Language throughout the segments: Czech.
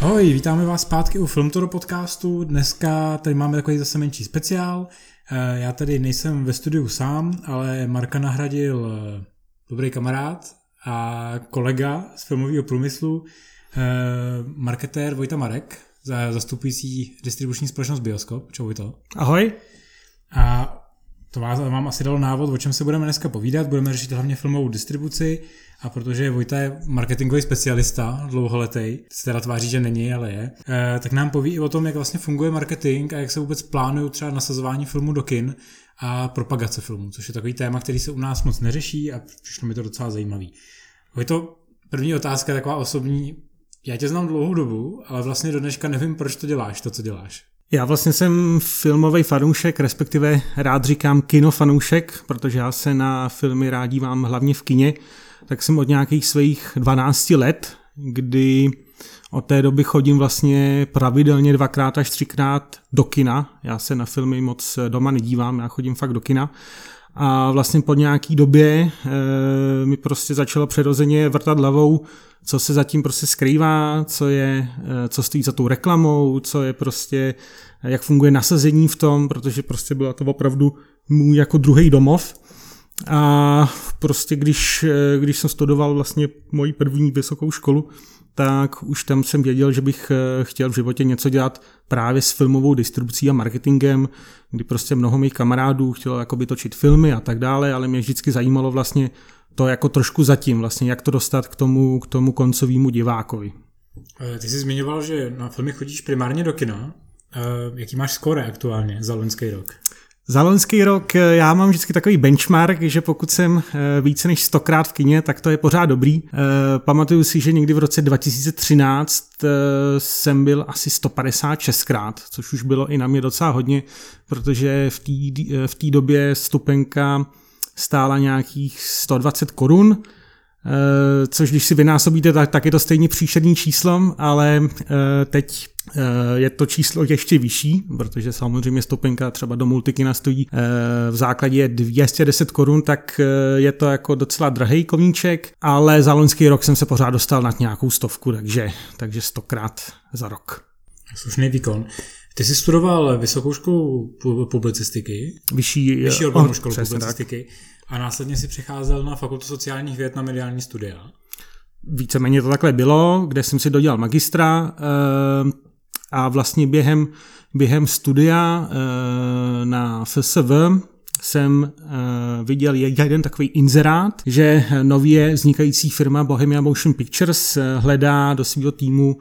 Ahoj, vítáme vás zpátky u Filmtoro podcastu. Dneska tady máme takový zase menší speciál. Eh, já tady nejsem ve studiu sám, ale Marka nahradil eh, dobrý kamarád a kolega z filmového průmyslu, eh, marketér Vojta Marek, zastupující distribuční společnost Bioskop. Čau Vojto. Ahoj. A to vám asi dalo návod, o čem se budeme dneska povídat. Budeme řešit hlavně filmovou distribuci a protože Vojta je marketingový specialista, dlouholetý, se teda tváří, že není, ale je, eh, tak nám poví i o tom, jak vlastně funguje marketing a jak se vůbec plánují třeba nasazování filmu do kin a propagace filmu, což je takový téma, který se u nás moc neřeší a přišlo mi to docela zajímavý. Vojto, první otázka taková osobní. Já tě znám dlouhou dobu, ale vlastně do dneška nevím, proč to děláš, to, co děláš. Já vlastně jsem filmový fanoušek, respektive rád říkám kinofanoušek, protože já se na filmy rád dívám hlavně v kině, tak jsem od nějakých svých 12 let, kdy od té doby chodím vlastně pravidelně dvakrát až třikrát do kina. Já se na filmy moc doma nedívám, já chodím fakt do kina. A vlastně po nějaký době e, mi prostě začalo přirozeně vrtat hlavou, co se zatím prostě skrývá, co je, e, co stojí za tou reklamou, co je prostě, jak funguje nasazení v tom, protože prostě byla to opravdu můj jako druhý domov. A prostě když, e, když jsem studoval vlastně moji první vysokou školu, tak už tam jsem věděl, že bych eh, chtěl v životě něco dělat právě s filmovou distribucí a marketingem, kdy prostě mnoho mých kamarádů chtělo jakoby točit filmy a tak dále, ale mě vždycky zajímalo vlastně to jako trošku zatím, vlastně jak to dostat k tomu, k tomu koncovému divákovi. Eh, ty jsi zmiňoval, že na filmy chodíš primárně do kina. Eh, jaký máš skore aktuálně za loňský rok? Za loňský rok eh, já mám vždycky takový benchmark, že pokud jsem eh, více než stokrát v kině, tak to je pořád dobrý. Eh, pamatuju si, že někdy v roce 2013 jsem byl asi 156krát, což už bylo i na mě docela hodně, protože v té době stupenka stála nějakých 120 korun, což když si vynásobíte, tak, tak je to stejně příšerný číslo, ale teď je to číslo ještě vyšší, protože samozřejmě stopenka třeba do multikina stojí eh, v základě 210 korun, tak eh, je to jako docela drahý koníček, ale za loňský rok jsem se pořád dostal nad nějakou stovku, takže, takže stokrát za rok. Slušný výkon. Ty jsi studoval vysokou školu publicistiky, vyšší, vyšší odbornou školu publicistiky tak. a následně si přicházel na fakultu sociálních věd na mediální studia. Víceméně to takhle bylo, kde jsem si dodělal magistra. A vlastně během, během studia e, na FSV jsem e, viděl jeden takový inzerát, že nově vznikající firma Bohemia Motion Pictures eh, hledá do svého týmu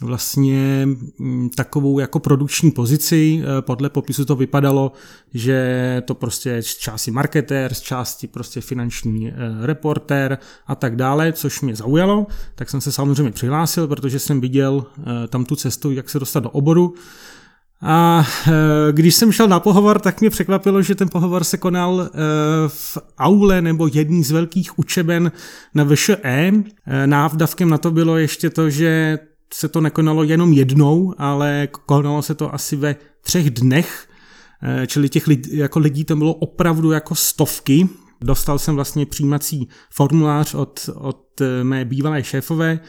vlastně mm, takovou jako produkční pozici. Podle popisu to vypadalo, že to prostě z části marketér, z části prostě finanční reportér a tak dále, což mě zaujalo, tak jsem se samozřejmě přihlásil, protože jsem viděl tam tu cestu, jak se dostat do oboru. A když jsem šel na pohovor, tak mě překvapilo, že ten pohovor se konal v aule nebo jedný z velkých učeben na VŠE. Návdavkem na to bylo ještě to, že se to nekonalo jenom jednou, ale konalo se to asi ve třech dnech, eh, čili těch lidí, jako lidí to bylo opravdu jako stovky. Dostal jsem vlastně přijímací formulář od, od eh, mé bývalé šéfové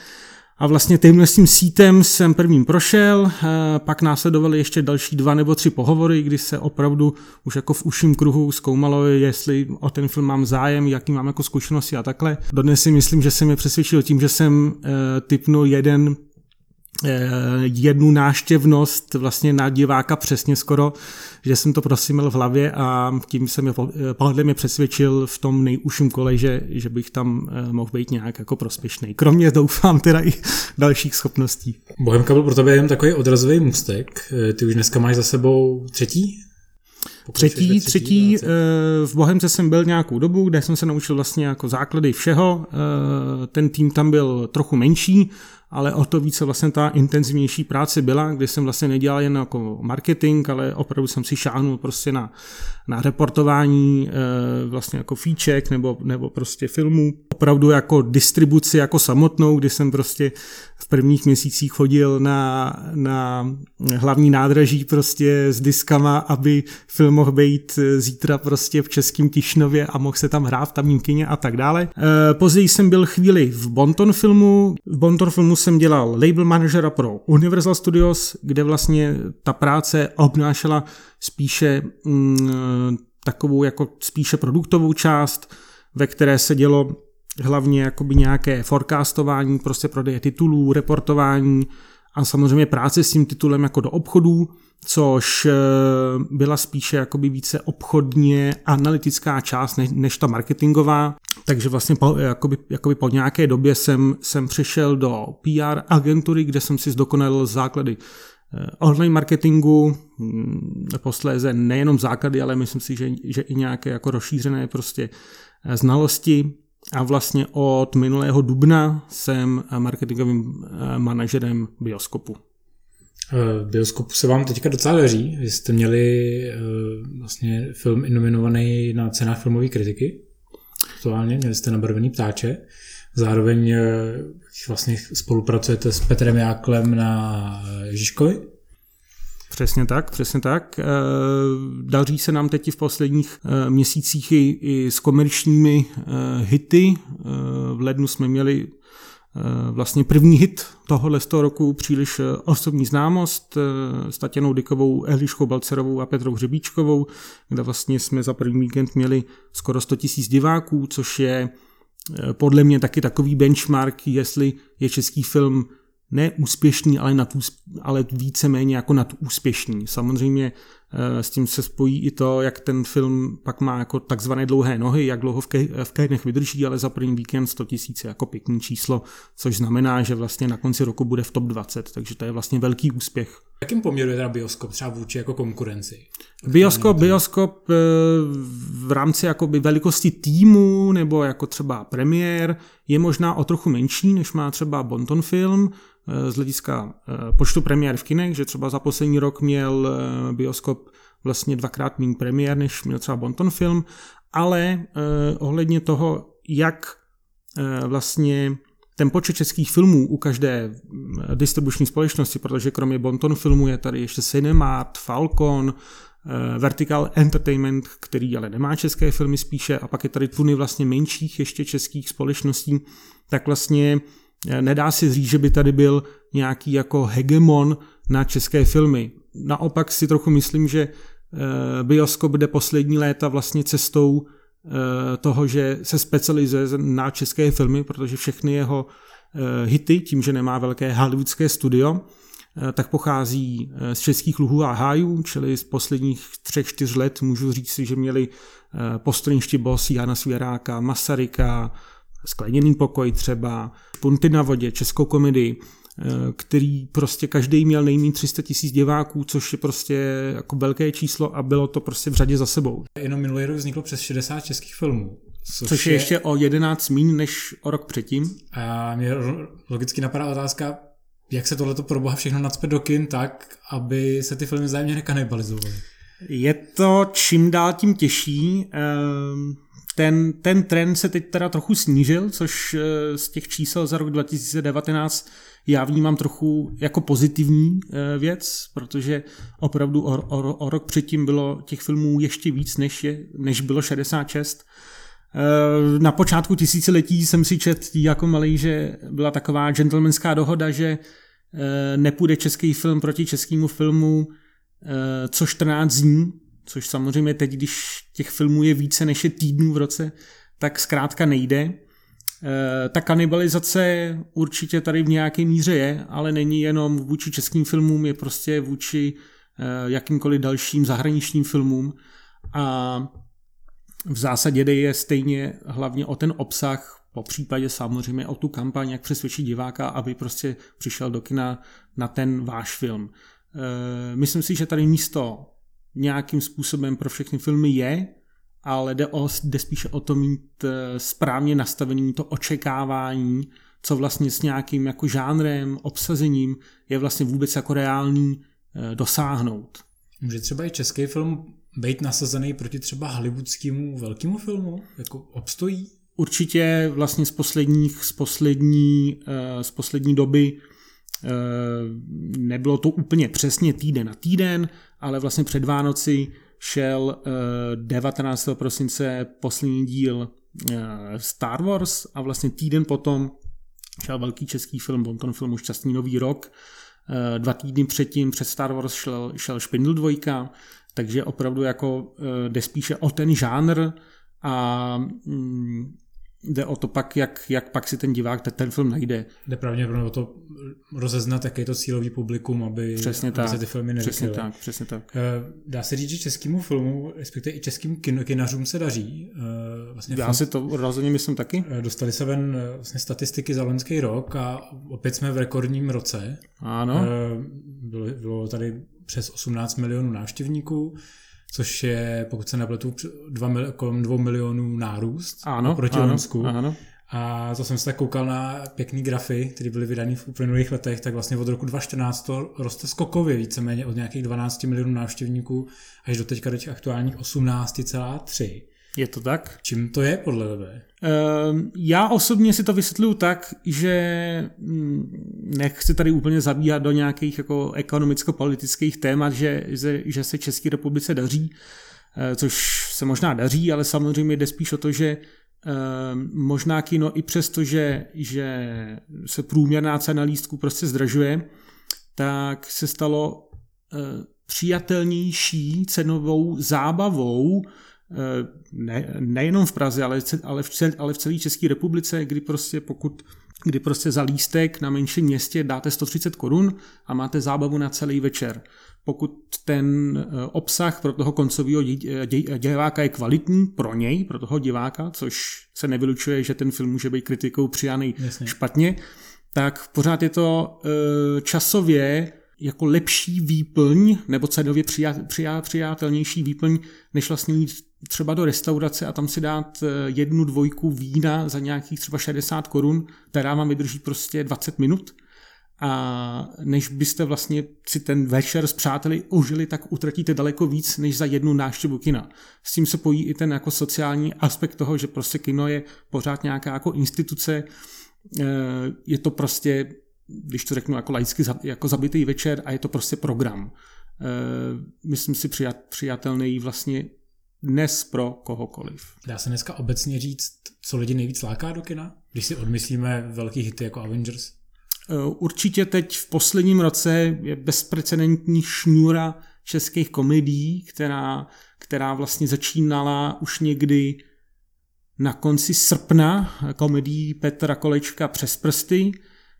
a vlastně tímhle s tím sítem jsem prvním prošel, eh, pak následovaly ještě další dva nebo tři pohovory, kdy se opravdu už jako v uším kruhu zkoumalo, jestli o ten film mám zájem, jaký mám jako zkušenosti a takhle. Dodnes si myslím, že jsem je přesvědčil tím, že jsem typnul jeden jednu náštěvnost vlastně na diváka přesně skoro, že jsem to měl v hlavě a tím jsem je eh, podle mě přesvědčil v tom nejužším kole, že, že bych tam eh, mohl být nějak jako prospěšný. Kromě doufám teda i dalších schopností. Bohemka byl pro tebe jen takový odrazový můstek. Ty už dneska máš za sebou třetí Třetí, třetí, v Bohemce jsem byl nějakou dobu, kde jsem se naučil vlastně jako základy všeho. Ten tým tam byl trochu menší, ale o to více vlastně ta intenzivnější práce byla, kdy jsem vlastně nedělal jen jako marketing, ale opravdu jsem si šáhnul prostě na, na reportování e, vlastně jako fíček nebo, nebo prostě filmů. Opravdu jako distribuci jako samotnou, kdy jsem prostě v prvních měsících chodil na, na hlavní nádraží prostě s diskama, aby film mohl být zítra prostě v českém Tišnově a mohl se tam hrát v tamním kině a tak dále. E, později jsem byl chvíli v Bonton filmu. V Bonton filmu jsem dělal label manažera pro Universal Studios, kde vlastně ta práce obnášela spíše mm, takovou jako spíše produktovou část, ve které se dělo hlavně jakoby nějaké forecastování, prostě prodeje titulů, reportování a samozřejmě práce s tím titulem jako do obchodů, což eh, byla spíše jakoby více obchodně analytická část než, než ta marketingová. Takže vlastně po, jakoby, jakoby po nějaké době jsem, jsem přešel do PR agentury, kde jsem si zdokonalil základy Eh, online marketingu, hm, posléze nejenom základy, ale myslím si, že, že i nějaké jako rozšířené prostě eh, znalosti a vlastně od minulého dubna jsem marketingovým eh, manažerem Bioskopu. Bioskopu se vám teďka docela daří. Vy jste měli vlastně film nominovaný na cenách filmové kritiky. Aktuálně měli jste nabarvený ptáče. Zároveň eh, vlastně spolupracujete s Petrem Jáklem na Žižkovi? Přesně tak, přesně tak. Eh, daří se nám teď v posledních eh, měsících i, s komerčními hity. V lednu jsme měli vlastně první hit tohohle z toho roku příliš osobní známost s Tatěnou Dykovou, Eliškou Balcerovou a Petrou Hřebíčkovou, kde vlastně jsme za první víkend měli skoro 100 000 diváků, což je Eh, podle mě taky takový benchmark, jestli je český film neúspěšný, ale, nad, ale víceméně jako nadúspěšný. Samozřejmě eh, s tím se spojí i to, jak ten film pak má jako takzvané dlouhé nohy, jak dlouho v, ke, v vydrží, ale za první víkend 100 tisíc jako pěkný číslo, což znamená, že vlastně na konci roku bude v top 20, takže to je vlastně velký úspěch. Jakým poměru je teda bioskop třeba vůči jako konkurenci? Bioskop, bioskop eh, v rámci jakoby velikosti týmu nebo jako třeba premiér je možná o trochu menší, než má třeba Bonton film, z hlediska eh, počtu premiér v kinech, že třeba za poslední rok měl eh, bioskop vlastně dvakrát méně premiér, než měl třeba Bonton film, ale eh, ohledně toho, jak vlastně ten počet českých filmů u každé distribuční společnosti, protože kromě Bonton filmu je tady ještě Cinemat, Falcon, Vertical Entertainment, který ale nemá české filmy spíše, a pak je tady tuny vlastně menších ještě českých společností, tak vlastně Nedá si říct, že by tady byl nějaký jako hegemon na české filmy. Naopak si trochu myslím, že eh, bioskop jde poslední léta vlastně cestou eh, toho, že se specializuje na české filmy, protože všechny jeho eh, hity, tím, že nemá velké hollywoodské studio, tak pochází z českých luhů a hájů, čili z posledních třech, čtyř let můžu říct si, že měli Postrništi Boss, Jana Svěráka, Masaryka, Skleněný pokoj třeba, Punty na vodě, českou komedii, eh, který prostě každý měl nejméně 300 tisíc diváků, což je prostě jako velké číslo a bylo to prostě v řadě za sebou. Jenom minulý rok vzniklo přes 60 českých filmů. Což, což je, je ještě o 11 mín než o rok předtím. A mě logicky napadá otázka, jak se tohleto pro boha všechno nacpe do kin tak, aby se ty filmy zájemně nekanibalizovaly. Je to čím dál tím těžší. Ehm ten, ten trend se teď teda trochu snížil, což eh, z těch čísel za rok 2019 já vnímám trochu jako pozitivní eh, věc, protože opravdu o, o, o rok předtím bylo těch filmů ještě víc, než, je, než bylo 66. Eh, na počátku tisíciletí jsem si čet jako malý, že byla taková gentlemanská dohoda, že nepůjde český film proti českému filmu co 14 dní, což samozřejmě teď, když těch filmů je více než je týdnů v roce, tak zkrátka nejde. E, ta kanibalizace určitě tady v nějaké míře je, ale není jenom vůči českým filmům, je prostě vůči e, jakýmkoliv dalším zahraničním filmům a v zásadě jde je stejně hlavně o ten obsah, po případě samozřejmě o tu kampaň, jak přesvědčit diváka, aby prostě přišel do kina na ten váš film. E, myslím si, že tady místo nějakým způsobem pro všechny filmy je, ale jde, o, jde spíše o to mít eh, správně nastavený to očekávání, co vlastně s nějakým jako žánrem, obsazením je vlastně vůbec jako reálný eh, dosáhnout. Může třeba i český film být nasazený proti třeba hollywoodskému velkému filmu? Jako obstojí? určitě vlastně z posledních, z poslední, uh, z poslední doby nebylo to úplně přesně týden na týden, ale vlastně před Vánoci šel uh, 19. prosince poslední díl uh, Star Wars a vlastně týden potom šel velký český film, on ten film už Šťastný nový rok, dva týdny předtím před Star Wars šel, šel Špindl dvojka, takže opravdu jako jde spíše o ten žánr a mm, jde o to pak, jak, jak pak si ten divák ten, ten film najde. Jde pravděpodobně o to rozeznat, jaký je to cílový publikum, aby, přesně aby tak, se ty filmy nevykyly. Přesně tak, přesně tak. Eh, dá se říct, že českému filmu, respektive i českým kin, kinařům se daří. Eh, vlastně Já film, si to rozhodně myslím taky. Eh, dostali se ven vlastně statistiky za loňský rok a opět jsme v rekordním roce. Ano. Bylo, bylo tady přes 18 milionů návštěvníků což je, pokud se nepletu, dva, kolem dvou milionů nárůst ano, proti ano, Lonsku. Ano. A to jsem se tak koukal na pěkný grafy, které byly vydány v uplynulých letech, tak vlastně od roku 2014 to roste skokově víceméně od nějakých 12 milionů návštěvníků až do teďka do těch aktuálních 18,3. Je to tak? Čím to je podle tebe? Ehm, já osobně si to vysvětluju tak, že hm, nechci tady úplně zabíhat do nějakých jako ekonomicko-politických témat, že, že se České republice daří, eh, což se možná daří, ale samozřejmě jde spíš o to, že ehm, možná kino i přesto, že, že se průměrná cena lístku prostě zdražuje, tak se stalo eh, přijatelnější cenovou zábavou ne, nejenom v Praze, ale, ale, v cel, ale v celé České republice, kdy prostě pokud kdy prostě za lístek na menším městě dáte 130 korun a máte zábavu na celý večer. Pokud ten eh, obsah pro toho koncového diváka je kvalitní pro něj, pro toho diváka, což se nevylučuje, že ten film může být kritikou přijaný Jasně. špatně, tak pořád je to eh, časově jako lepší výplň nebo cenově přijatelnější výplň, než vlastně jít třeba do restaurace a tam si dát eh, jednu dvojku vína za nějakých třeba 60 korun, která vám vydrží prostě 20 minut a než byste vlastně si ten večer s přáteli užili, tak utratíte daleko víc, než za jednu návštěvu kina. S tím se pojí i ten jako sociální aspekt toho, že prostě kino je pořád nějaká jako instituce, eh, je to prostě, když to řeknu jako laicky, jako zabitý večer a je to prostě program. Eh, myslím si přijatelný vlastně dnes pro kohokoliv. Dá se dneska obecně říct, co lidi nejvíc láká do kina, když si odmyslíme velký hity jako Avengers? Eh, určitě teď v posledním roce je bezprecedentní šňůra českých komedií, která, která vlastně začínala už někdy na konci srpna komedii Petra Kolečka Přes prsty,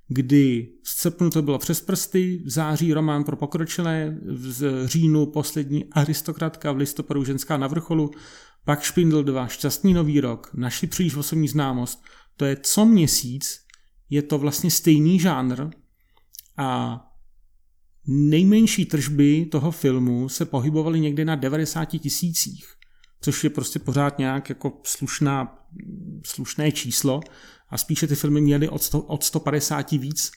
kdy v srpnu to bylo přes prsty, v září román pro pokročilé, v říjnu poslední aristokratka, v listopadu ženská na vrcholu, pak Špindl 2, šťastný nový rok, naši příliš osobní známost. To je co měsíc, je to vlastně stejný žánr a nejmenší tržby toho filmu se pohybovaly někde na 90 tisících, což je prostě pořád nějak jako slušná, slušné číslo a spíše ty filmy měly od, 100, od 150 víc,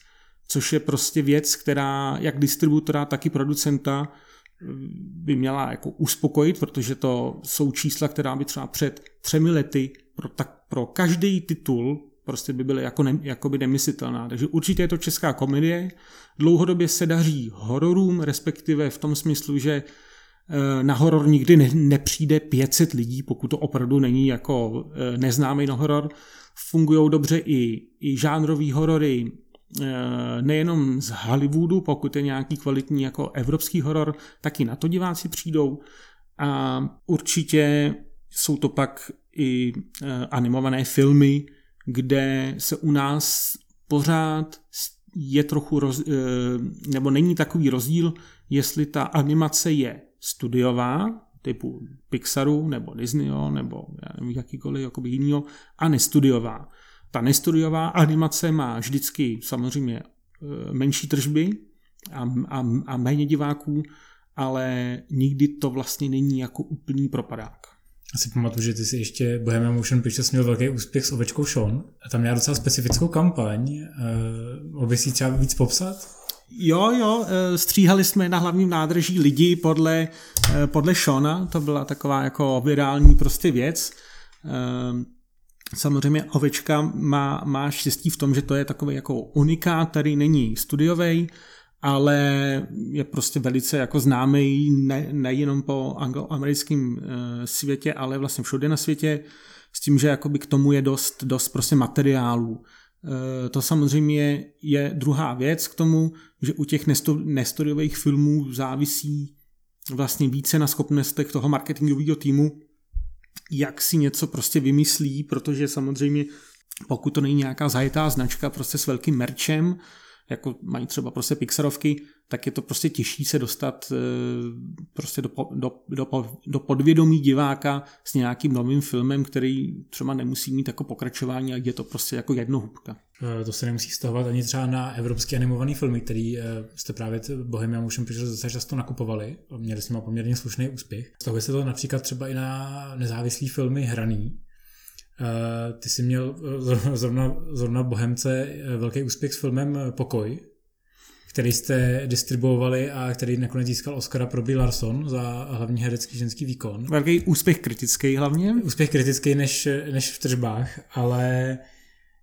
což je prostě věc, která jak distributora, tak i producenta eh, by měla jako uspokojit, protože to jsou čísla, která by třeba před třemi lety pro, tak, pro každý titul prostě by byly jako, ne, jako by nemyslitelná. Takže určitě je to česká komedie. Dlouhodobě se daří hororům, respektive v tom smyslu, že eh, na horor nikdy ne, nepřijde 500 lidí, pokud to opravdu není jako eh, neznámý na horor. Fungují dobře i, i žánrový horory, eh, nejenom z Hollywoodu, pokud je nějaký kvalitní jako evropský horor, taky na to diváci přijdou. A určitě jsou to pak i eh, animované filmy, kde se u nás pořád je trochu, roz, eh, nebo není takový rozdíl, jestli ta animace je studiová, typu Pixaru nebo Disneyho nebo já nevím, jakýkoliv jinýho a nestudiová. Ta nestudiová animace má vždycky samozřejmě e, menší tržby a, a, a méně diváků, ale nikdy to vlastně není jako úplný propadák. Asi pamatuju, že ty si ještě Bohemian Motion Pictures měl velký úspěch s ovečkou Sean a tam měla docela specifickou kampaň. Mohl bys si třeba víc popsat? Jo, jo, eh, stříhali jsme na hlavním nádraží lidi podle, eh, podle Shona, to byla taková jako virální prostě věc. Eh, Samozřejmě ovečka má, má štěstí v tom, že to je takový jako unikát, který není studiový, ale je prostě velice jako známý ne, nejenom po angloamerickém e, světě, ale vlastně všude na světě, s tím, že k tomu je dost, dost prostě materiálů. E, to samozřejmě je druhá věc k tomu, že u těch nestudiových filmů závisí vlastně více na schopnostech toho marketingového týmu, jak si něco prostě vymyslí, protože samozřejmě pokud to není nějaká zajetá značka prostě s velkým merčem, jako mají třeba prostě Pixarovky, tak je to prostě těžší se dostat eh, prostě do, do, do, do podvědomí diváka s nějakým novým filmem, který třeba nemusí mít jako pokračování a je to prostě jako jednohubka. Eh, to se nemusí stahovat ani třeba na evropský animovaný filmy, který eh, jste právě Bohemia Motion Pictures docela často nakupovali. Měli jsme poměrně slušný úspěch. Stahuje se to například třeba i na nezávislý filmy hraný, ty jsi měl zrovna, zrovna Bohemce velký úspěch s filmem Pokoj, který jste distribuovali a který nakonec získal Oscara pro Bill Larson za hlavní herecký ženský výkon. Velký úspěch kritický hlavně. Úspěch kritický než, než v tržbách, ale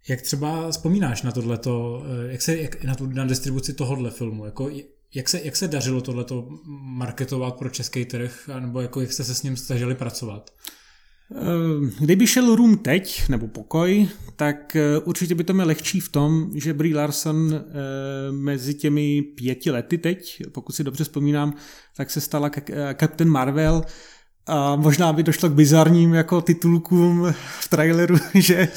jak třeba vzpomínáš na tohleto, jak se, jak, na, tu, na distribuci tohohle filmu, jako jak se, jak se dařilo tohleto marketovat pro český trh, nebo jako jak jste se s ním snažili pracovat? Eh, kdyby šel Room teď, nebo pokoj, tak eh, určitě by to měl lehčí v tom, že Brie Larson eh, mezi těmi pěti lety teď, pokud si dobře vzpomínám, tak se stala Captain Marvel a možná by došlo k bizarním jako titulkům v traileru, že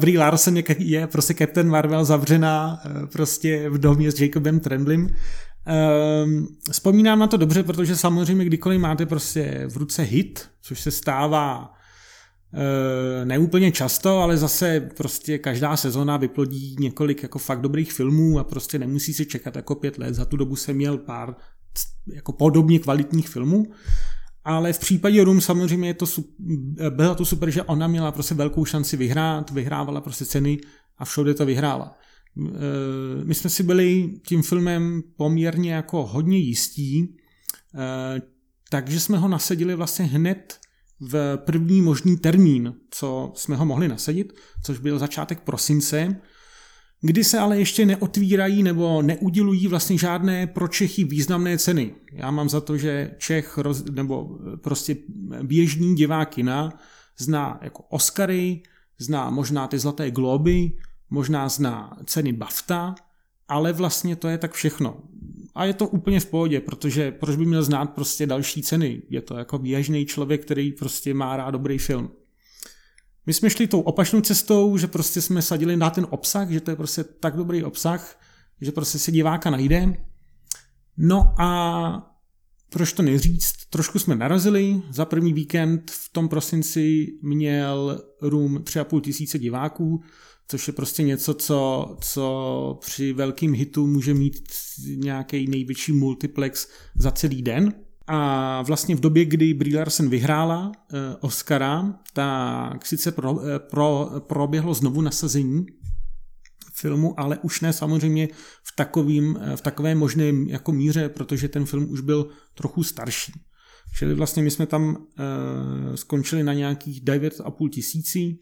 Brie Larson je, je prostě Captain Marvel zavřená prostě v domě s Jacobem Tremblim Um, vzpomínám na to dobře, protože samozřejmě kdykoliv máte prostě v ruce hit, což se stává neúplně často, ale zase prostě každá sezona vyplodí několik jako fakt dobrých filmů a prostě nemusí se čekat jako pět let. Za tu dobu jsem měl pár jako podobně kvalitních filmů. Ale v případě Rum samozřejmě je to, bylo to super, že ona měla prostě velkou šanci vyhrát, vyhrávala prostě ceny a všude to vyhrála. Eh, my jsme si byli tím filmem poměrně jako hodně jistí, eh, takže jsme ho nasadili vlastně hned v první možný termín, co jsme ho mohli nasadit, což byl začátek prosince, kdy se ale ještě neotvírají nebo neudělují vlastně žádné pro Čechy významné ceny. Já mám za to, že Čech roz, nebo prostě běžný divák kina zná jako Oscary, zná možná ty Zlaté globy, možná zná ceny BAFTA, ale vlastně to je tak všechno. A je to úplně v pohodě, protože proč by měl znát prostě další ceny? Je to jako běžný člověk, který prostě má rád dobrý film. My jsme šli tou opačnou cestou, že prostě jsme sadili na ten obsah, že to je prostě tak dobrý obsah, že prostě se diváka najde. No a proč to neříct, trošku jsme narazili. Za první víkend v tom prosinci měl Room 3,5 tisíce diváků, což je prostě něco, co, co při velkým hitu může mít nějaký největší multiplex za celý den. A vlastně v době, kdy Brie Larson vyhrála eh, Oscara, tak sice pro, eh, pro, proběhlo znovu nasazení filmu, ale už ne samozřejmě v, takovým, eh, v takové možné jako míře, protože ten film už byl trochu starší. Čili vlastně my jsme tam eh, skončili na nějakých 9,5 tisící,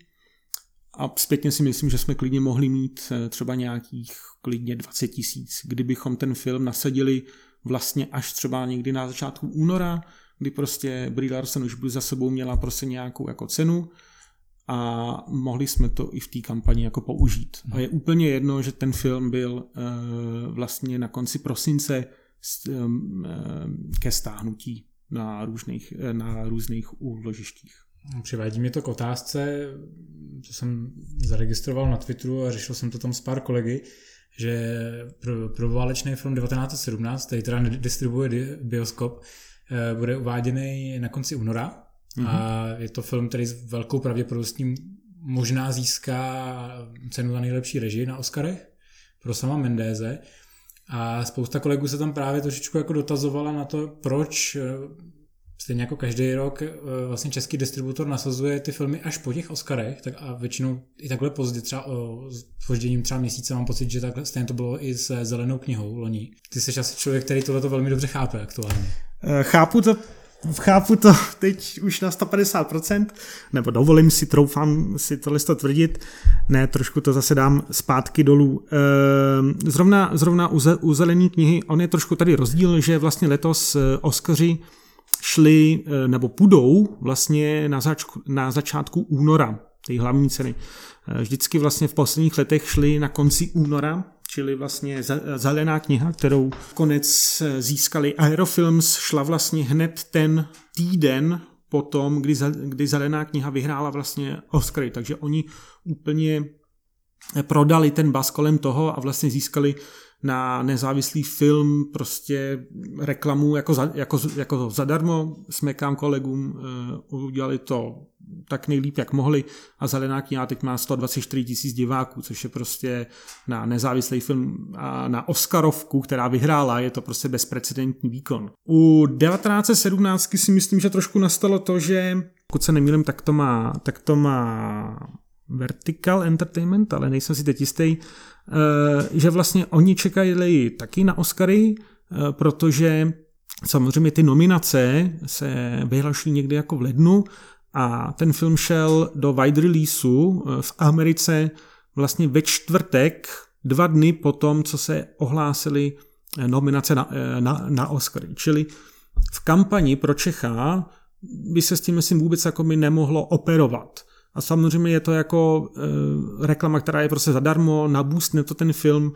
a zpětně si myslím, že jsme klidně mohli mít eh, třeba nějakých klidně 20 tisíc, kdybychom ten film nasadili vlastně až třeba někdy na začátku února, kdy prostě Brie Larson už by za sebou měla prostě nějakou jako cenu a mohli jsme to i v té kampani jako použít. A je úplně jedno, že ten film byl uh, vlastně na konci prosince ke stáhnutí na různých, na různých úložištích. Přivádí mě to k otázce, co jsem zaregistroval na Twitteru a řešil jsem to tam s pár kolegy, že pro, pro válečný film 1917, který teda distribuje bioskop, eh, bude uváděný na konci února mm-hmm. a je to film, který s velkou pravděpodobností možná získá cenu za nejlepší režii na Oscarech pro sama Mendéze. A spousta kolegů se tam právě trošičku jako dotazovala na to, proč eh, stejně jako každý rok eh, vlastně český distributor nasazuje ty filmy až po těch Oscarech, tak a většinou i takhle pozdě, třeba o spožděním třeba měsíce mám pocit, že takhle stejně to bylo i se zelenou knihou loni. Ty jsi asi člověk, který tohle velmi dobře chápe aktuálně. Eh, chápu to chápu to teď už na 150%, nebo dovolím si, troufám si tohle tvrdit, ne, trošku to zase dám zpátky dolů. Zrovna, zrovna u, ze, u zelené knihy, on je trošku tady rozdíl, že vlastně letos eh, Oscaři šli, eh, nebo půjdou vlastně na, zač, na začátku února, ty hlavní ceny. Eh, vždycky vlastně v posledních letech šli na konci února, čili vlastně zelená kniha, kterou konec získali Aerofilms, šla vlastně hned ten týden potom, kdy, kdy zelená kniha vyhrála vlastně Oscary, takže oni úplně prodali ten bas kolem toho a vlastně získali na nezávislý film prostě reklamu jako, za, jako, jako zadarmo. Smekám kolegům, uh, udělali to tak nejlíp, jak mohli a Zelená kniha teď má 124 tisíc diváků, což je prostě na nezávislý film a na Oscarovku, která vyhrála, je to prostě bezprecedentní výkon. U 1917 si myslím, že trošku nastalo to, že pokud se nemýlím, tak to má, tak to má Vertical Entertainment, ale nejsem si teď jistý, eh, že vlastně oni čekají taky na Oscary, eh, protože samozřejmě ty nominace se vyhlašují někdy jako v lednu a ten film šel do wide releaseu eh, v Americe vlastně ve čtvrtek, dva dny po tom, co se ohlásili nominace na, na, na Oscary. Čili v kampani pro Čecha by se s tím myslím vůbec jako by nemohlo operovat. A samozřejmě je to jako e, reklama, která je prostě zadarmo, nabůstne to ten film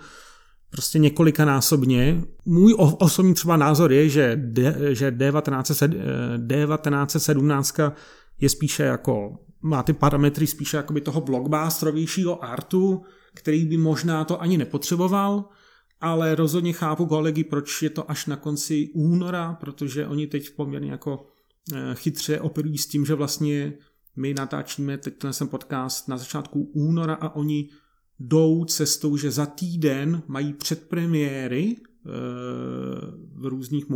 prostě několikanásobně. Můj osobní třeba názor je, že, že D19, D1917 je spíše jako, má ty parametry spíše jako by toho blockbusterovějšího artu, který by možná to ani nepotřeboval, ale rozhodně chápu kolegy, proč je to až na konci února, protože oni teď poměrně jako eh, chytře operují s tím, že vlastně my natáčíme teď ten podcast na začátku února a oni jdou cestou, že za týden mají předpremiéry eh, v různých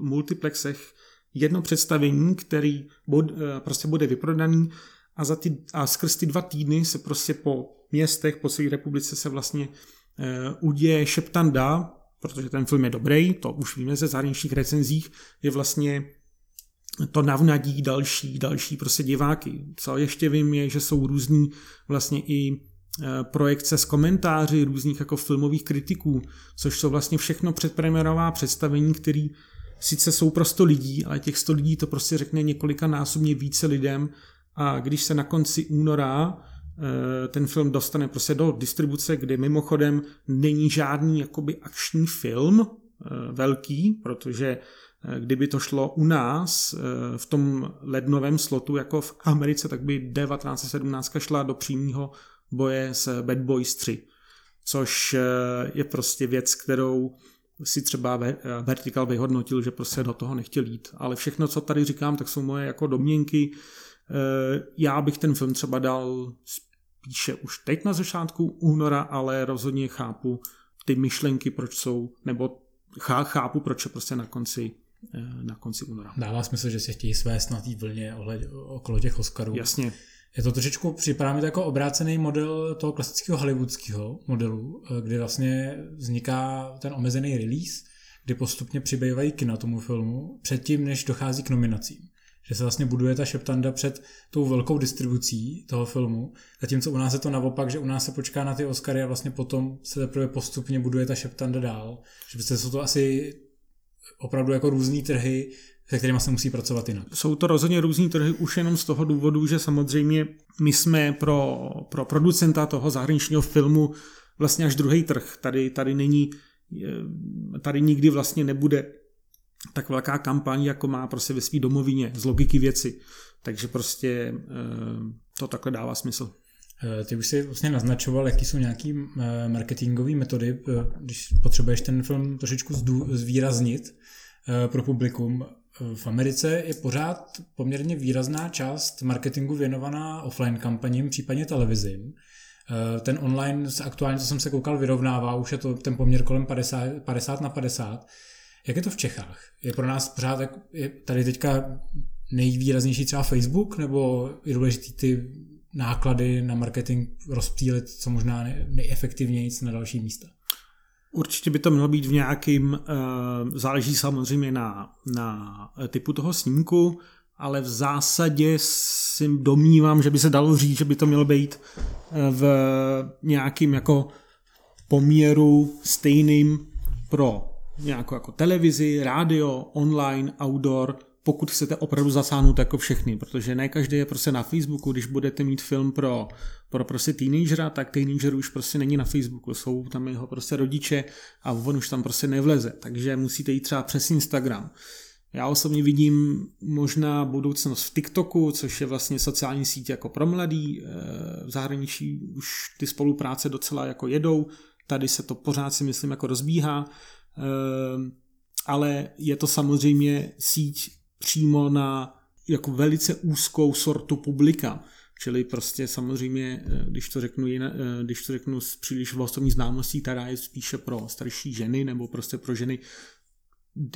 multiplexech jedno představení, který eh, prostě bude vyprodaný a, za ty, a skrz ty dva týdny se prostě po městech, po celé republice se vlastně uh, uděje šeptanda, protože ten film je dobrý, to už víme ze zahraničních recenzích, je vlastně to navnadí další, další prostě diváky. Co ještě vím je, že jsou různý vlastně i e, projekce s komentáři různých jako filmových kritiků, což jsou vlastně všechno předpremiérová představení, který sice jsou pro 100 lidí, ale těch 100 lidí to prostě řekne několika násobně více lidem a když se na konci února e, ten film dostane prostě do distribuce, kde mimochodem není žádný jakoby akční film e, velký, protože kdyby to šlo u nás eh, v tom lednovém slotu jako v Americe, tak by D1917 šla do přímého boje s Bad Boys 3, což eh, je prostě věc, kterou si třeba Vertical vyhodnotil, že prostě do toho nechtěl jít. Ale všechno, co tady říkám, tak jsou moje jako domněnky. Já bych ten film třeba dal spíše už teď na začátku února, ale rozhodně chápu ty myšlenky, proč jsou, nebo chápu, proč je prostě na konci Eh, na konci února. Dává smysl, že se chtějí svést na té vlně ohled, okolo těch Oscarů. Jasně. Je to trošičku, připadá mi to jako obrácený model toho klasického hollywoodského modelu, eh, kdy vlastně vzniká ten omezený release, kdy postupně přibývají kina tomu filmu, předtím, než dochází k nominacím. Že se vlastně buduje ta šeptanda před tou velkou distribucí toho filmu, zatímco u nás je to naopak, že u nás se počká na ty Oscary a vlastně potom se teprve postupně buduje ta šeptanda dál. Že prostě jsou to asi opravdu jako různý trhy, se kterými se musí pracovat jinak. Jsou to rozhodně různý trhy už jenom z toho důvodu, že samozřejmě my jsme pro, pro producenta toho zahraničního filmu vlastně až druhý trh. Tady, tady není, tady nikdy vlastně nebude tak velká kampaň, jako má prostě ve své domovině, z logiky věci. Takže prostě eh, to takhle dává smysl. Eh, ty už si vlastně naznačoval, jaký jsou nějaký eh, marketingové metody, když potřebuješ ten film trošičku zvýraznit pro publikum. V Americe je pořád poměrně výrazná část marketingu věnovaná offline kampaním, případně televizím. Ten online se aktuálně, co jsem se koukal, vyrovnává, už je to ten poměr kolem 50, 50 na 50. Jak je to v Čechách? Je pro nás pořád je tady teďka nejvýraznější třeba Facebook, nebo je důležitý ty náklady na marketing rozptýlit co možná nejefektivněji na další místa? Určitě by to mělo být v nějakým, záleží samozřejmě na, na typu toho snímku, ale v zásadě si domnívám, že by se dalo říct, že by to mělo být v nějakým jako poměru stejným pro nějakou jako televizi, rádio, online, outdoor, pokud chcete opravdu zasáhnout jako všechny, protože ne každý je prostě na Facebooku, když budete mít film pro, pro prostě teenagera, tak teenager už prostě není na Facebooku, jsou tam jeho prostě rodiče a on už tam prostě nevleze, takže musíte jít třeba přes Instagram. Já osobně vidím možná budoucnost v TikToku, což je vlastně sociální síť jako pro mladý. Eh, v zahraničí už ty spolupráce docela jako jedou, tady se to pořád si myslím jako rozbíhá, eh, ale je to samozřejmě síť přímo na jako velice úzkou sortu publika. Čili prostě samozřejmě, eh, když to řeknu, jinak, když to řeknu s příliš vlastní známostí, která je spíše pro starší ženy nebo prostě pro ženy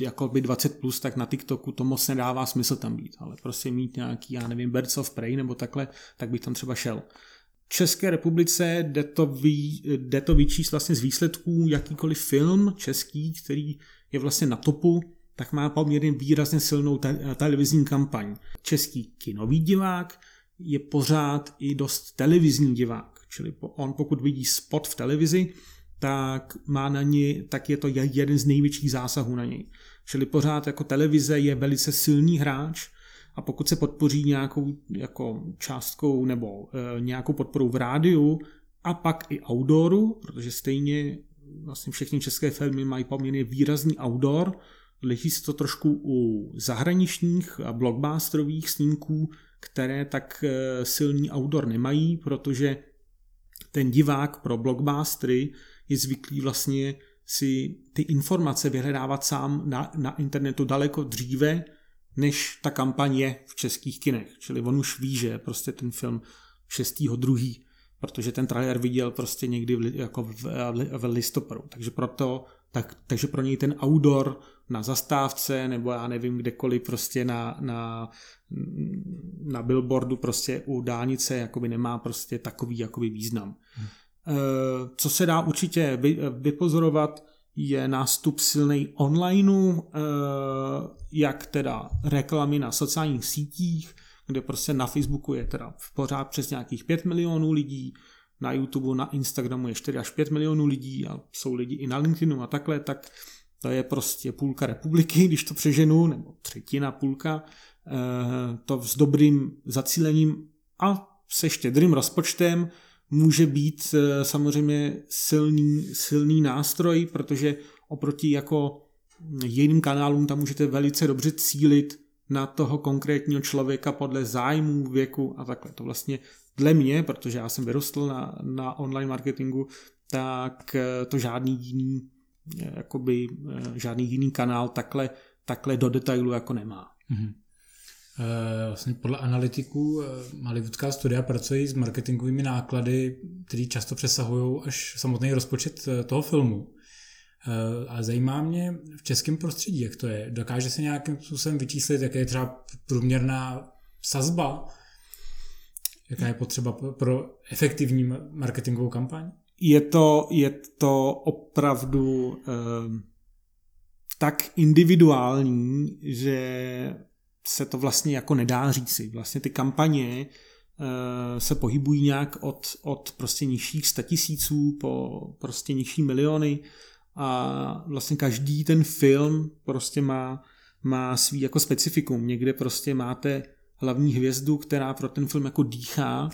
jako by 20 plus, tak na TikToku to moc nedává smysl tam být, ale prostě mít nějaký, já nevím, Birds of Prey nebo takhle, tak bych tam třeba šel. V České republice jde to, vý, jde to vyčíst vlastně z výsledků jakýkoliv film český, který je vlastně na topu, tak má poměrně výrazně silnou te- televizní kampaň. Český kinový divák je pořád i dost televizní divák, čili on pokud vidí spot v televizi, tak má na ní, tak je to jeden z největších zásahů na něj. Čili pořád jako televize je velice silný hráč a pokud se podpoří nějakou jako částkou nebo e, nějakou podporou v rádiu a pak i outdooru, protože stejně vlastně všechny české filmy mají poměrně výrazný outdoor, liší se to trošku u zahraničních a blockbusterových snímků, které tak e, silný outdoor nemají, protože ten divák pro blockbustery je zvyklý vlastně si ty informace vyhledávat sám na, na internetu daleko dříve, než ta kampaň je v českých kinech. Čili on už ví, že prostě ten film 6.2., protože ten trailer viděl prostě někdy v, jako v, v listopadu. Takže proto, tak, takže pro něj ten outdoor na zastávce nebo já nevím kdekoliv prostě na, na, na billboardu prostě u dálnice jakoby nemá prostě takový jakoby význam. Hmm. Eh, co se dá určitě vypozorovat, je nástup silnej onlineu, eh, jak teda reklamy na sociálních sítích, kde prostě na Facebooku je teda pořád přes nějakých 5 milionů lidí, na YouTube, na Instagramu je 4 až 5 milionů lidí a jsou lidi i na LinkedInu a takhle, tak to je prostě půlka republiky, když to přeženu, nebo třetina půlka, eh, to s dobrým zacílením a se štědrým rozpočtem může být eh, samozřejmě silný, silný nástroj, protože oproti jako jiným kanálům tam můžete velice dobře cílit na toho konkrétního člověka podle zájmu, věku a takhle. To vlastně dle mě, protože já jsem vyrostl na, na online marketingu, tak eh, to žádný jiný jakoby žádný jiný kanál takhle, takhle do detailu jako nemá. Mm-hmm. Vlastně podle analytiků hollywoodská studia pracují s marketingovými náklady, které často přesahují až samotný rozpočet toho filmu. A zajímá mě v českém prostředí, jak to je. Dokáže se nějakým způsobem vyčíslit, jaká je třeba průměrná sazba, jaká je potřeba pro efektivní marketingovou kampaň? Je to, je to opravdu eh, tak individuální, že se to vlastně jako nedá říci. Vlastně ty kampaně uh, se pohybují nějak od, od prostě nižších statisíců po prostě nižší miliony a vlastně každý ten film prostě má, má svý jako specifikum. Někde prostě máte hlavní hvězdu, která pro ten film jako dýchá,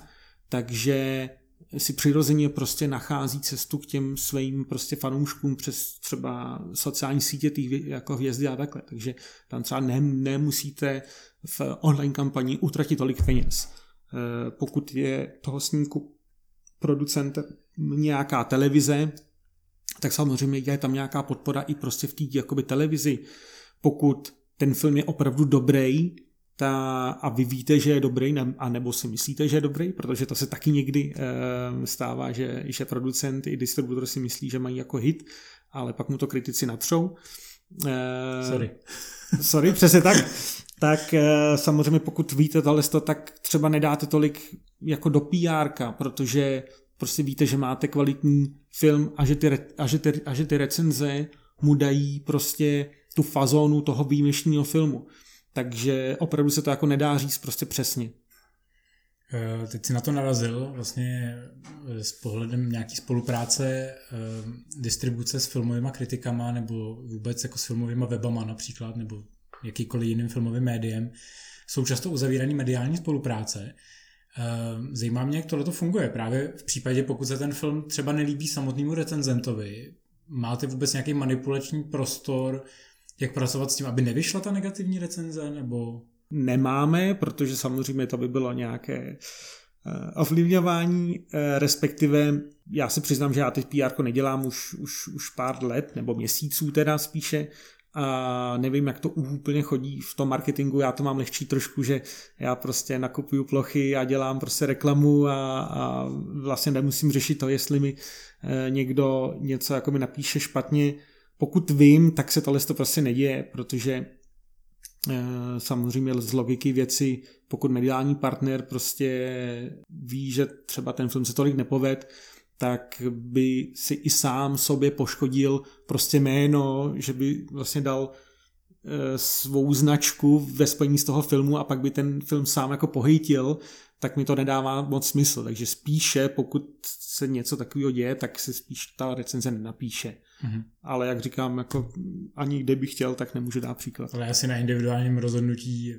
takže si přirozeně prostě nachází cestu k těm svým prostě fanouškům přes třeba sociální sítě těch jako hvězdy a takhle. Takže tam třeba ne, nemusíte v online kampani utratit tolik peněz. Eh, pokud je toho snímku producent nějaká televize, tak samozřejmě je tam nějaká podpora i prostě v té televizi. Pokud ten film je opravdu dobrý, ta, a vy víte, že je dobrý, ne, a nebo si myslíte, že je dobrý, protože to se taky někdy e, stává, že, že producent i distributor si myslí, že mají jako hit, ale pak mu to kritici natřou. E, sorry. sorry, přesně tak. Tak e, samozřejmě pokud víte tohle, tak třeba nedáte tolik jako do PR, protože prostě víte, že máte kvalitní film a že ty, a že ty, a že ty recenze mu dají prostě tu fazónu toho výjimečného filmu. Takže opravdu se to jako nedá říct prostě přesně. Eh, teď si na to narazil vlastně eh, s pohledem nějaký spolupráce eh, distribuce s filmovými kritikama nebo vůbec jako s filmovými webama například nebo jakýkoliv jiným filmovým médiem. Jsou často uzavírané mediální spolupráce. Zajímá mě, jak tohle funguje. Právě v případě, pokud se ten film třeba nelíbí samotnému recenzentovi, máte vůbec nějaký manipulační prostor, jak pracovat s tím, aby nevyšla ta negativní recenze, nebo nemáme, protože samozřejmě to by bylo nějaké eh, ovlivňování, eh, respektive já si přiznám, že já teď PR nedělám už, už, už pár let, nebo měsíců teda spíše, a nevím, jak to úplně chodí v tom marketingu, já to mám lehčí trošku, že já prostě nakupuju plochy a dělám prostě reklamu a, a vlastně nemusím řešit to, jestli mi eh, někdo něco jako mi napíše špatně. Pokud vím, tak se tohle to prostě neděje, protože Eh, samozřejmě z logiky věci, pokud mediální partner prostě ví, že třeba ten film se tolik nepoved, tak by si i sám sobě poškodil prostě jméno, že by vlastně dal eh, svou značku ve spojení z toho filmu a pak by ten film sám jako pohejtil, tak mi to nedává moc smysl. Takže spíše, pokud se něco takového děje, tak se spíš ta recenze nenapíše. Mm-hmm. Ale jak říkám, jako ani kde bych chtěl, tak nemůžu dát příklad. Ale asi na individuálním rozhodnutí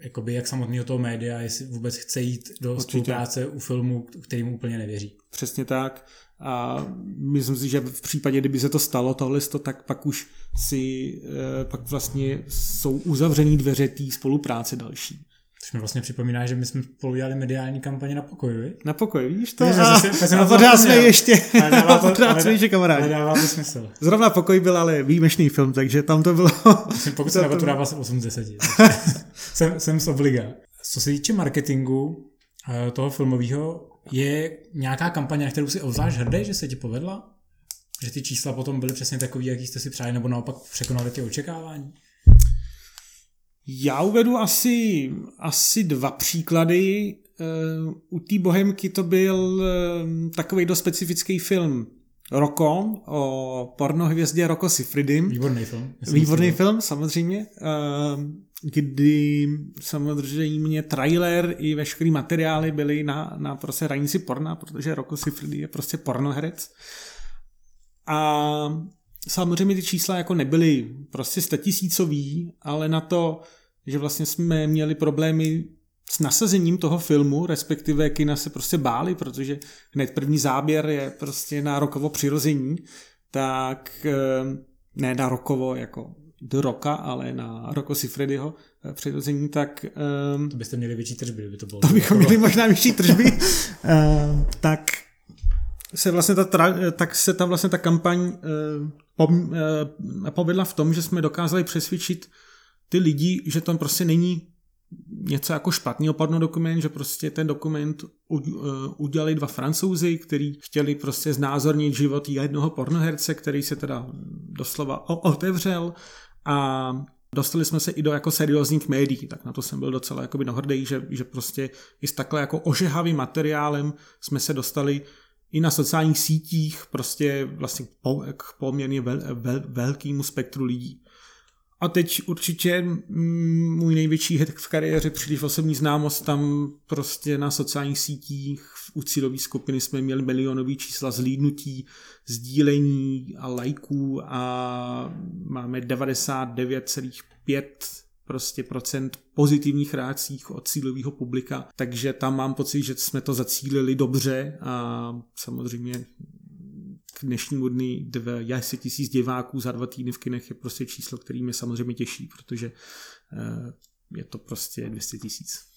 jakoby jak samotného toho média, jestli vůbec chce jít do Určitě. spolupráce u filmu, kterým úplně nevěří. Přesně tak. A myslím si, že v případě, kdyby se to stalo, tohle, tak pak už si, eh, pak vlastně jsou uzavřený dveře té spolupráce další. Což mi vlastně připomíná, že my jsme spolu dělali mediální kampaně na pokoji. Na pokoji, víš to? Víš, a, zase, a pořád jsme ještě, a pořád jsme ještě kamarádi. Nedává to smysl. Zrovna pokoj byl ale výjimečný film, takže tam to bylo... Myslím, pokud se na to dává 8 z 10. jsem, jsem z obliga. Co se týče marketingu eh, toho filmového, je nějaká kampaně, na kterou si obzvlášť hrdý, že se ti povedla? Že ty čísla potom byly přesně takový, jaký jste si přáli, nebo naopak překonali ty očekávání? Já uvedu asi, asi dva příklady. Eh, u té Bohemky to byl eh, takový dost specifický film Roko o pornohvězdě Roko Sifridim. Výborný film. Výborný film, samozřejmě. Eh, kdy samozřejmě trailer i veškerý materiály byly na, na prostě hranici porna, protože Roko Sifridi je prostě pornoherec. A samozřejmě ty čísla jako nebyly prostě statisícový, ale na to, že vlastně jsme měli problémy s nasazením toho filmu, respektive kina se prostě báli, protože hned první záběr je prostě na rokovo přirození, tak eh, ne na rokovo jako do roka, ale na Roko Sifredyho eh, přirození, tak... Um, to byste měli větší tržby, kdyby to bylo. To bychom měli možná větší tržby. uh, tak se vlastně ta, tra, tak se ta vlastně ta kampaň pom, uh, povedla v tom, že jsme dokázali přesvědčit ty lidi, že tam prostě není něco jako špatný opadno dokument, že prostě ten dokument eh, udělali dva francouzi, kteří chtěli prostě znázornit život jednoho pornoherce, který se teda doslova otevřel a dostali jsme se i do jako seriózních médií, tak na to jsem byl docela jakoby nahrdý, že, že prostě i s takhle jako ožehavým materiálem jsme se dostali i na sociálních sítích prostě vlastně k poměrně vel, vel, velkému spektru lidí. A teď určitě můj největší hit v kariéře, příliš osobní známost, tam prostě na sociálních sítích u cílové skupiny jsme měli milionový čísla zlídnutí, sdílení a lajků a máme 99,5 prostě procent pozitivních reakcích od cílového publika, takže tam mám pocit, že jsme to zacílili dobře a samozřejmě k dnešnímu dny 200 tisíc diváků za dva týdny v kinech je prostě číslo, který mě samozřejmě těší, protože eh, je to prostě 200 tisíc.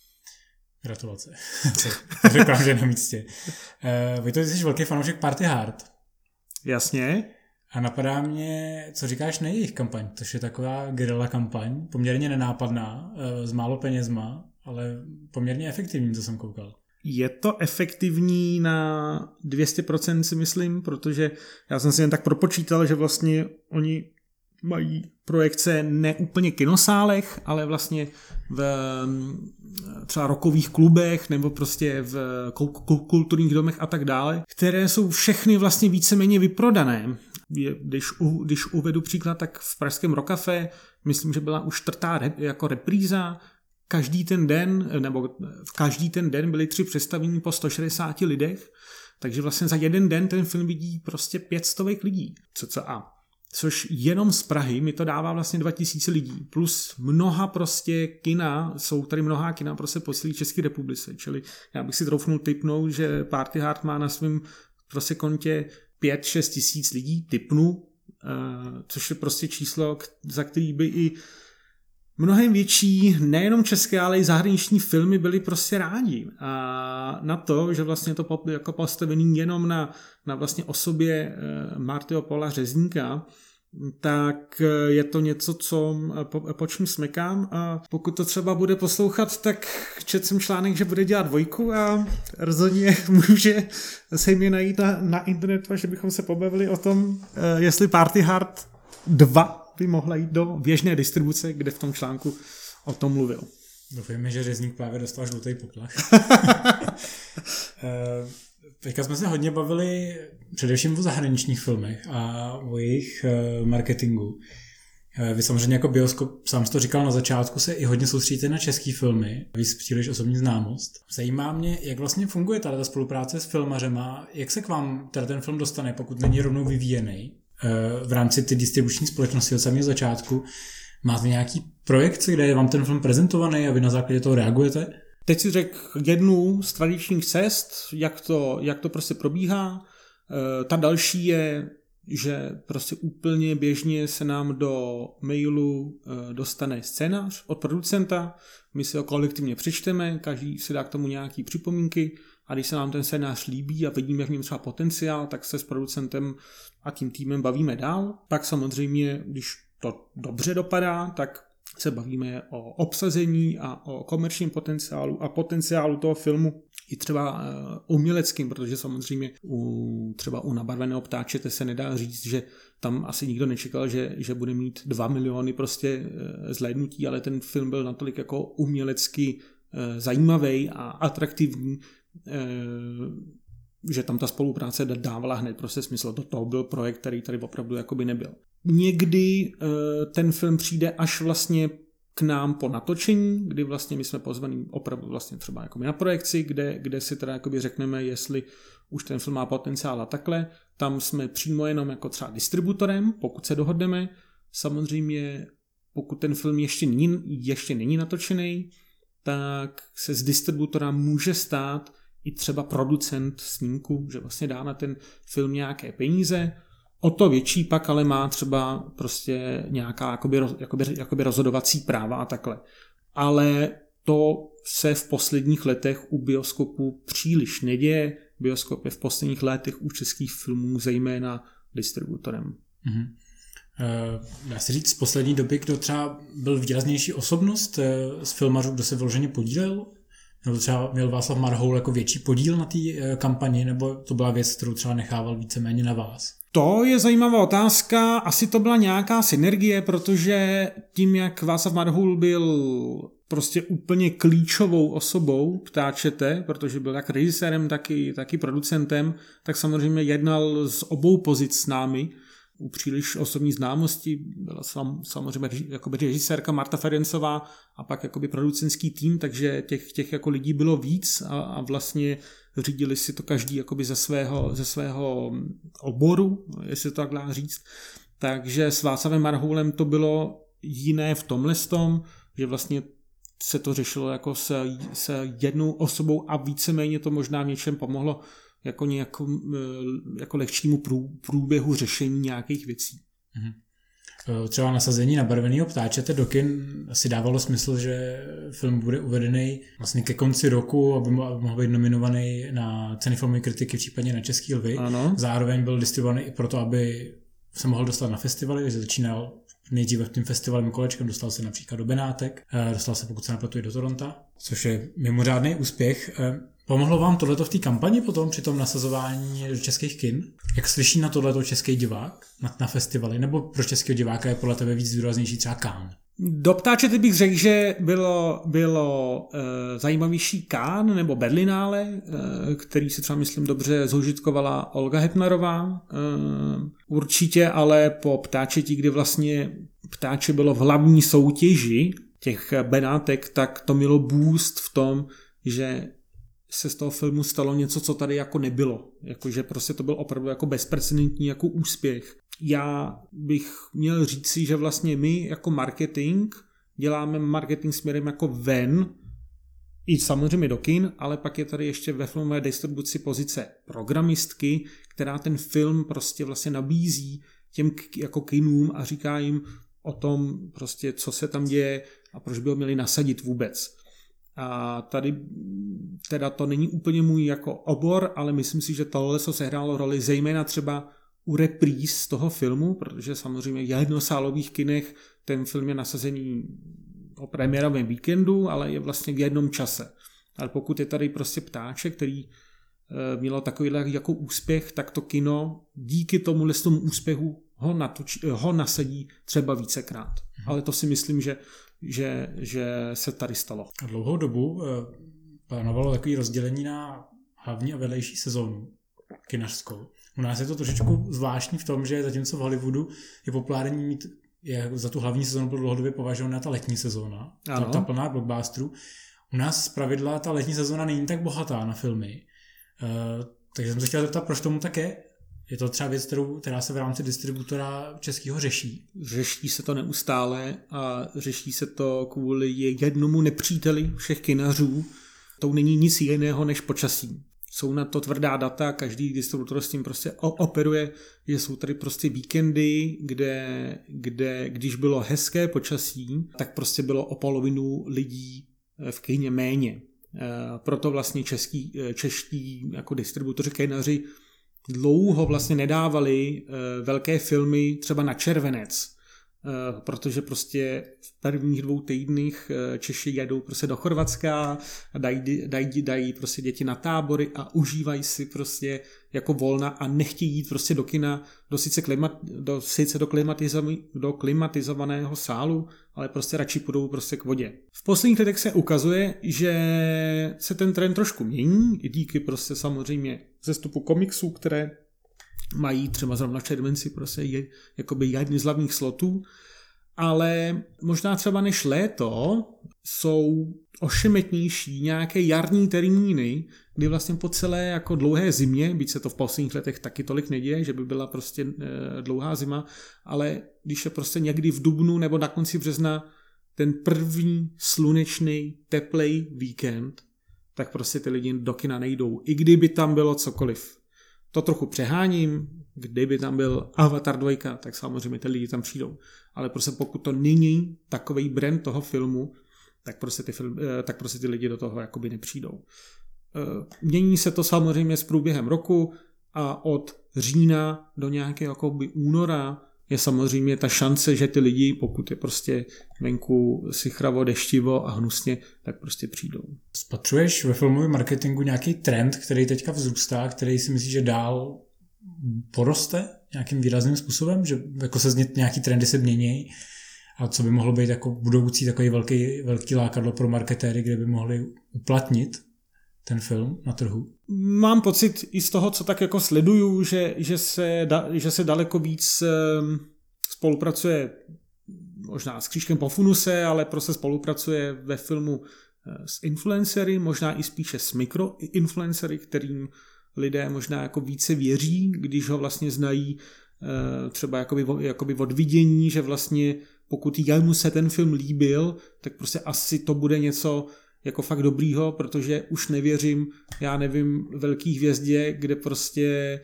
Gratulace. říkám, že na místě. Uh, vy to jsi velký fanoušek Party Hard. Jasně. A napadá mě, co říkáš na jejich kampaň, To je taková guerilla kampaň, poměrně nenápadná, eh, s málo penězma, ale poměrně efektivní, co jsem koukal. Je to efektivní na 200% si myslím, protože já jsem si jen tak propočítal, že vlastně oni mají projekce ne úplně kinosálech, ale vlastně v třeba rokových klubech nebo prostě v kulturních domech a tak dále, které jsou všechny vlastně víceméně vyprodané. Když, u, když uvedu příklad, tak v pražském Rokafe, myslím, že byla už čtvrtá rep, jako repríza, každý ten den, nebo v každý ten den byly tři představení po 160 lidech, takže vlastně za jeden den ten film vidí prostě pětstovek lidí. Co co a což jenom z Prahy mi to dává vlastně 2000 lidí, plus mnoha prostě kina, jsou tady mnoha kina prostě po celé České republice, čili já bych si troufnul typnout, že Party Hard má na svém prostě kontě 5-6 tisíc lidí, typnu, eh, což je prostě číslo, za který by i mnohem větší, nejenom české, ale i zahraniční filmy byly prostě rádi. A na to, že vlastně to jako postavený jenom na, na vlastně osobě eh, Martyho Paula Řezníka, tak eh, je to něco, co eh, po, po čem smekám a pokud to třeba bude poslouchat, tak četl jsem článek, že bude dělat dvojku a rozhodně může se mě najít na, na internetu že bychom se pobavili o tom, jestli Party Hard 2 by mohla jít do běžné distribuce, kde v tom článku o tom mluvil. Doufejme, že řezník právě dostal žlutý poplach. Teďka jsme se hodně bavili především o zahraničních filmech a o jejich eh, marketingu. Eh, vy samozřejmě jako bioskop, sám jsi to říkal na začátku, se i hodně soustředíte na české filmy, víc příliš osobní známost. Zajímá mě, jak vlastně funguje ta spolupráce s filmařema, jak se k vám teda ten film dostane, pokud není rovnou vyvíjený Eh, v rámci ty distribuční společnosti od samého začátku. Máte nějaký projekt, kde je vám ten film prezentovaný a vy na základě toho reagujete? Teď si řekl jednu z tradičních cest, jak to, jak to prostě probíhá. Eh, ta další je, že prostě úplně běžně se nám do mailu eh, dostane scénář od producenta, my si ho kolektivně přečteme, každý si dá k tomu nějaký připomínky a když se nám ten scénář líbí a vidíme v něm třeba potenciál, tak se s producentem a tím týmem bavíme dál. Pak samozřejmě, když to dobře dopadá, tak se bavíme o obsazení a o komerčním potenciálu a potenciálu toho filmu i třeba eh, uměleckým, protože samozřejmě u, třeba u nabarveného ptáčete se nedá říct, že tam asi nikdo nečekal, že, že bude mít 2 miliony prostě eh, zhlédnutí, ale ten film byl natolik jako umělecky eh, zajímavý a atraktivní, že tam ta spolupráce dávala hned prostě smysl. To, to byl projekt, který tady opravdu jakoby nebyl. Někdy uh, ten film přijde až vlastně k nám po natočení, kdy vlastně my jsme pozvaní opravdu vlastně třeba jakoby na projekci, kde, kde si teda jakoby řekneme, jestli už ten film má potenciál a takhle. Tam jsme přímo jenom jako třeba distributorem, pokud se dohodneme. Samozřejmě pokud ten film ještě není, ještě není natočený, tak se z distributora může stát, i třeba producent snímku, že vlastně dá na ten film nějaké peníze, o to větší pak ale má třeba prostě nějaká jakoby, jakoby, jakoby rozhodovací práva a takhle. Ale to se v posledních letech u bioskopu příliš neděje. Bioskop je v posledních letech u českých filmů zejména distributorem. Mm-hmm. Dá se říct z poslední doby, kdo třeba byl výraznější osobnost eh, z filmařů, kdo se vyloženě podílel nebo třeba měl Václav Marhoul jako větší podíl na té eh, kampani, nebo to byla věc, kterou třeba nechával víceméně na vás? To je zajímavá otázka. Asi to byla nějaká synergie, protože tím, jak Václav Marhoul byl prostě úplně klíčovou osobou ptáčete, protože byl jak režisérem, taky, taky producentem, tak samozřejmě jednal z obou pozic s námi u příliš osobní známosti, byla sam, samozřejmě jakoby režisérka Marta Ferencová a pak jakoby producentský tým, takže těch, těch jako lidí bylo víc a, a vlastně řídili si to každý jakoby ze svého, ze svého oboru, jestli to tak dá říct. Takže s Václavem Marhoulem to bylo jiné v tomhle tom, že vlastně se to řešilo jako se, se jednou osobou a víceméně to možná v něčem pomohlo jako nějakou, eh, jako lehčímu průběhu řešení nějakých věcí. Mm-hmm. Třeba nasazení na barveného ptáčete do kin si dávalo smysl, že film bude uvedený vlastně ke konci roku, aby mohl být nominovaný na ceny filmové kritiky, případně na Český lvy. Ano. Zároveň byl distribuovaný i proto, aby se mohl dostat na festivaly, že začínal nejdříve tím festivalem kolečkem, dostal se například do Benátek, dostal se pokud se nepletu i do Toronto, což je mimořádný úspěch. Pomohlo vám tohleto v té kampani potom při tom nasazování do českých kin? Jak slyší na tohleto český divák na, na festivaly? Nebo pro českého diváka je podle tebe víc důraznější třeba Kán? Do ptáčety bych řekl, že bylo, bylo e, zajímavější Kán nebo Berlinále, e, který si třeba myslím dobře zoužitkovala Olga Hepnarová. E, určitě ale po ptáčetí, kdy vlastně ptáče bylo v hlavní soutěži těch Benátek, tak to mělo boost v tom, že se z toho filmu stalo něco, co tady jako nebylo. Jakože prostě to byl opravdu jako bezprecedentní jako úspěch. Já bych měl říci, že vlastně my jako marketing děláme marketing směrem jako ven, i samozřejmě do kin, ale pak je tady ještě ve filmové distribuci pozice programistky, která ten film prostě vlastně nabízí těm jako kinům a říká jim o tom prostě, co se tam děje a proč by ho měli nasadit vůbec. A tady teda to není úplně můj jako obor, ale myslím si, že tohle se sehrálo roli zejména třeba u repríz toho filmu, protože samozřejmě v jednosálových kinech ten film je nasazený o premiérovém víkendu, ale je vlastně v jednom čase. Ale pokud je tady prostě ptáček, který eh, mělo takový jako úspěch, tak to kino díky tomu tomu úspěchu ho, natoč, ho nasadí třeba vícekrát. Mhm. Ale to si myslím, že že, že se tady stalo. A dlouhou dobu eh, plánovalo takové rozdělení na hlavní a vedlejší sezónu kinařskou. U nás je to trošičku zvláštní v tom, že zatímco v Hollywoodu je populární mít je za tu hlavní sezónu byl dlouhodobě považovaná ta letní sezóna, ta, ta plná blockbusterů. U nás z pravidla ta letní sezóna není tak bohatá na filmy. Uh, takže jsem se chtěl zeptat, proč tomu tak je? Je to třeba věc, kterou, která se v rámci distributora českého řeší? Řeší se to neustále a řeší se to kvůli jednomu nepříteli všech kinařů. To není nic jiného než počasí. Jsou na to tvrdá data, každý distributor s tím prostě operuje, že jsou tady prostě víkendy, kde, kde když bylo hezké počasí, tak prostě bylo o polovinu lidí v kyně méně. E, proto vlastně český, e, čeští jako distributoři, kinaři dlouho vlastně nedávali eh, velké filmy třeba na červenec, protože prostě v prvních dvou týdnech eh, Češi jedou prostě do Chorvatska dají, dají, dají prostě děti na tábory a užívají si prostě jako volna a nechtějí jít prostě do kina, do sice, klimat, do, sice do, do klimatizovaného sálu, ale prostě radši půjdou prostě k vodě. V posledních letech se ukazuje, že se ten trend trošku mění, díky prostě samozřejmě zestupu komiksů, které mají třeba zrovna červenci prostě je, jakoby jedny z hlavních slotů, ale možná třeba než léto jsou ošemetnější nějaké jarní termíny, kdy vlastně po celé jako dlouhé zimě, byť se to v posledních letech taky tolik neděje, že by byla prostě e, dlouhá zima, ale když je prostě někdy v dubnu nebo na konci března ten první slunečný, teplej víkend, tak prostě ty lidi do kina nejdou, i kdyby tam bylo cokoliv. To trochu přeháním, kdyby tam byl Avatar 2, tak samozřejmě ty lidi tam přijdou. Ale prostě pokud to není takový brand toho filmu, tak prostě ty, film, eh, tak prostě ty lidi do toho jakoby nepřijdou. Eh, mění se to samozřejmě s průběhem roku a od října do nějakého jakoby února je samozřejmě ta šance, že ty lidi, pokud je prostě venku sichravo, deštivo a hnusně, tak prostě přijdou. Spatřuješ ve filmovém marketingu nějaký trend, který teďka vzrůstá, který si myslíš, že dál poroste nějakým výrazným způsobem, že jako se nějaký trendy se mění a co by mohlo být jako budoucí takový velký, velký lákadlo pro marketéry, kde by mohli uplatnit ten film na trhu? Mám pocit i z toho, co tak jako sleduju, že, že, se, da, že se daleko víc um, spolupracuje možná s Křížkem po funuse, ale prostě spolupracuje ve filmu eh, s influencery, možná i spíše s mikroinfluencery, kterým lidé možná jako více věří, když ho vlastně znají eh, třeba jakoby, jakoby od vidění, že vlastně pokud jemu se ten film líbil, tak prostě asi to bude něco jako fakt dobrýho, protože už nevěřím, já nevím, velký hvězdě, kde prostě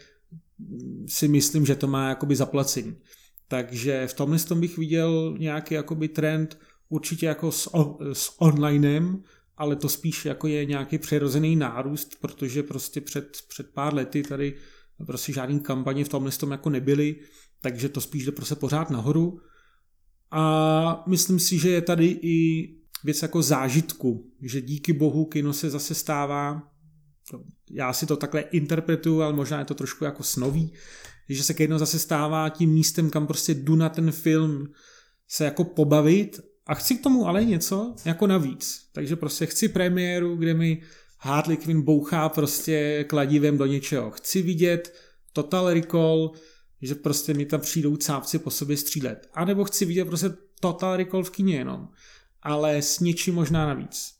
si myslím, že to má jakoby zaplacení. Takže v tomhle tom bych viděl nějaký jakoby trend určitě jako s, s onlinem, ale to spíš jako je nějaký přirozený nárůst, protože prostě před, před pár lety tady prostě žádný kampaně v tomhle tom jako nebyly, takže to spíš jde prostě pořád nahoru. A myslím si, že je tady i věc jako zážitku, že díky bohu kino se zase stává Já si to takhle interpretuju, ale možná je to trošku jako snový, že se jednou zase stává tím místem, kam prostě jdu na ten film se jako pobavit a chci k tomu ale něco jako navíc. Takže prostě chci premiéru, kde mi Harley Quinn bouchá prostě kladivem do něčeho. Chci vidět Total Recall, že prostě mi tam přijdou cápci po sobě střílet. A nebo chci vidět prostě Total Recall v kině jenom. Ale s něčím možná navíc.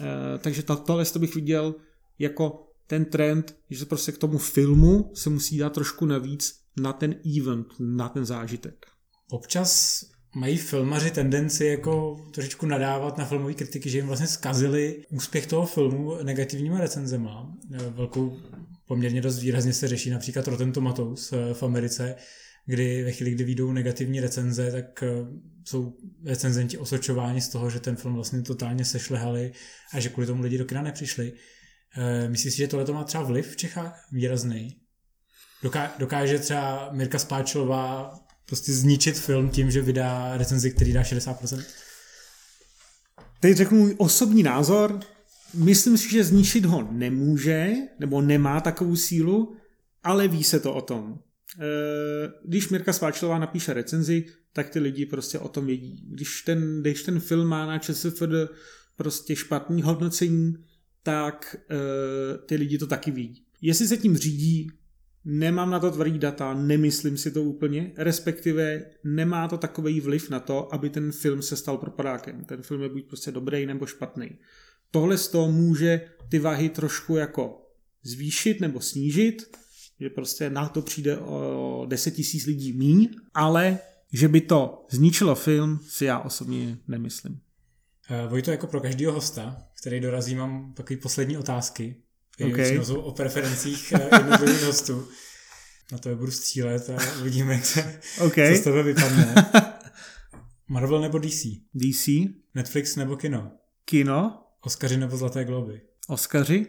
E, takže to, tohle to bych viděl jako ten trend, že se prostě k tomu filmu se musí dát trošku navíc na ten event, na ten zážitek. Občas mají filmaři tendenci jako trošičku nadávat na filmové kritiky, že jim vlastně zkazili úspěch toho filmu negativníma recenzema. Velkou poměrně dost výrazně se řeší například Rotten Tomatoes eh, v Americe, kdy ve chvíli, kdy vyjdou negativní recenze, tak eh, jsou recenzenti osočováni z toho, že ten film vlastně totálně sešlehali a že kvůli tomu lidi do kina nepřišli. Eh, myslíš si, že tohle to má třeba vliv v Čechách výrazný? Dokáže třeba Mirka Spáčová prostě zničit film tím, že vydá recenzi, který dá 60%? Teď řeknu můj osobní názor. Myslím si, že zničit ho nemůže, nebo nemá takovou sílu, ale ví se to o tom. Eh, když Mirka Sváčlová napíše recenzi, tak ty lidi prostě o tom vědí. Když ten, když ten film má na ČSFD prostě špatný hodnocení, tak uh, ty lidi to taky vidí. Jestli se tím řídí, nemám na to tvrdý data, nemyslím si to úplně, respektive nemá to takový vliv na to, aby ten film se stal propadákem. Ten film je buď prostě dobrý nebo špatný. Tohle z toho může ty váhy trošku jako zvýšit nebo snížit, že prostě na to přijde o 10 tisíc lidí míň, ale že by to zničilo film, si já osobně nemyslím. Uh, Vojto, jako pro každého hosta, který dorazí, mám takový poslední otázky. Okay. jsou o preferencích eh, jednotlivých hostů. Na to je budu střílet a uvidíme, jak se, okay. co z tebe vypadne. Marvel nebo DC? DC. Netflix nebo kino? Kino. Oskaři nebo Zlaté globy? Oskaři.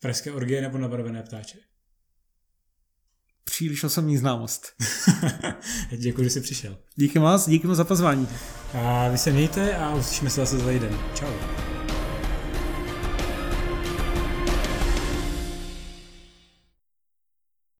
Pražské orgie nebo nabarvené ptáče? Příliš osobní známost. Děkuji, že jsi přišel. Díky moc, díky moc za pozvání. A vy se mějte a uslyšíme se zase za jeden. Čau.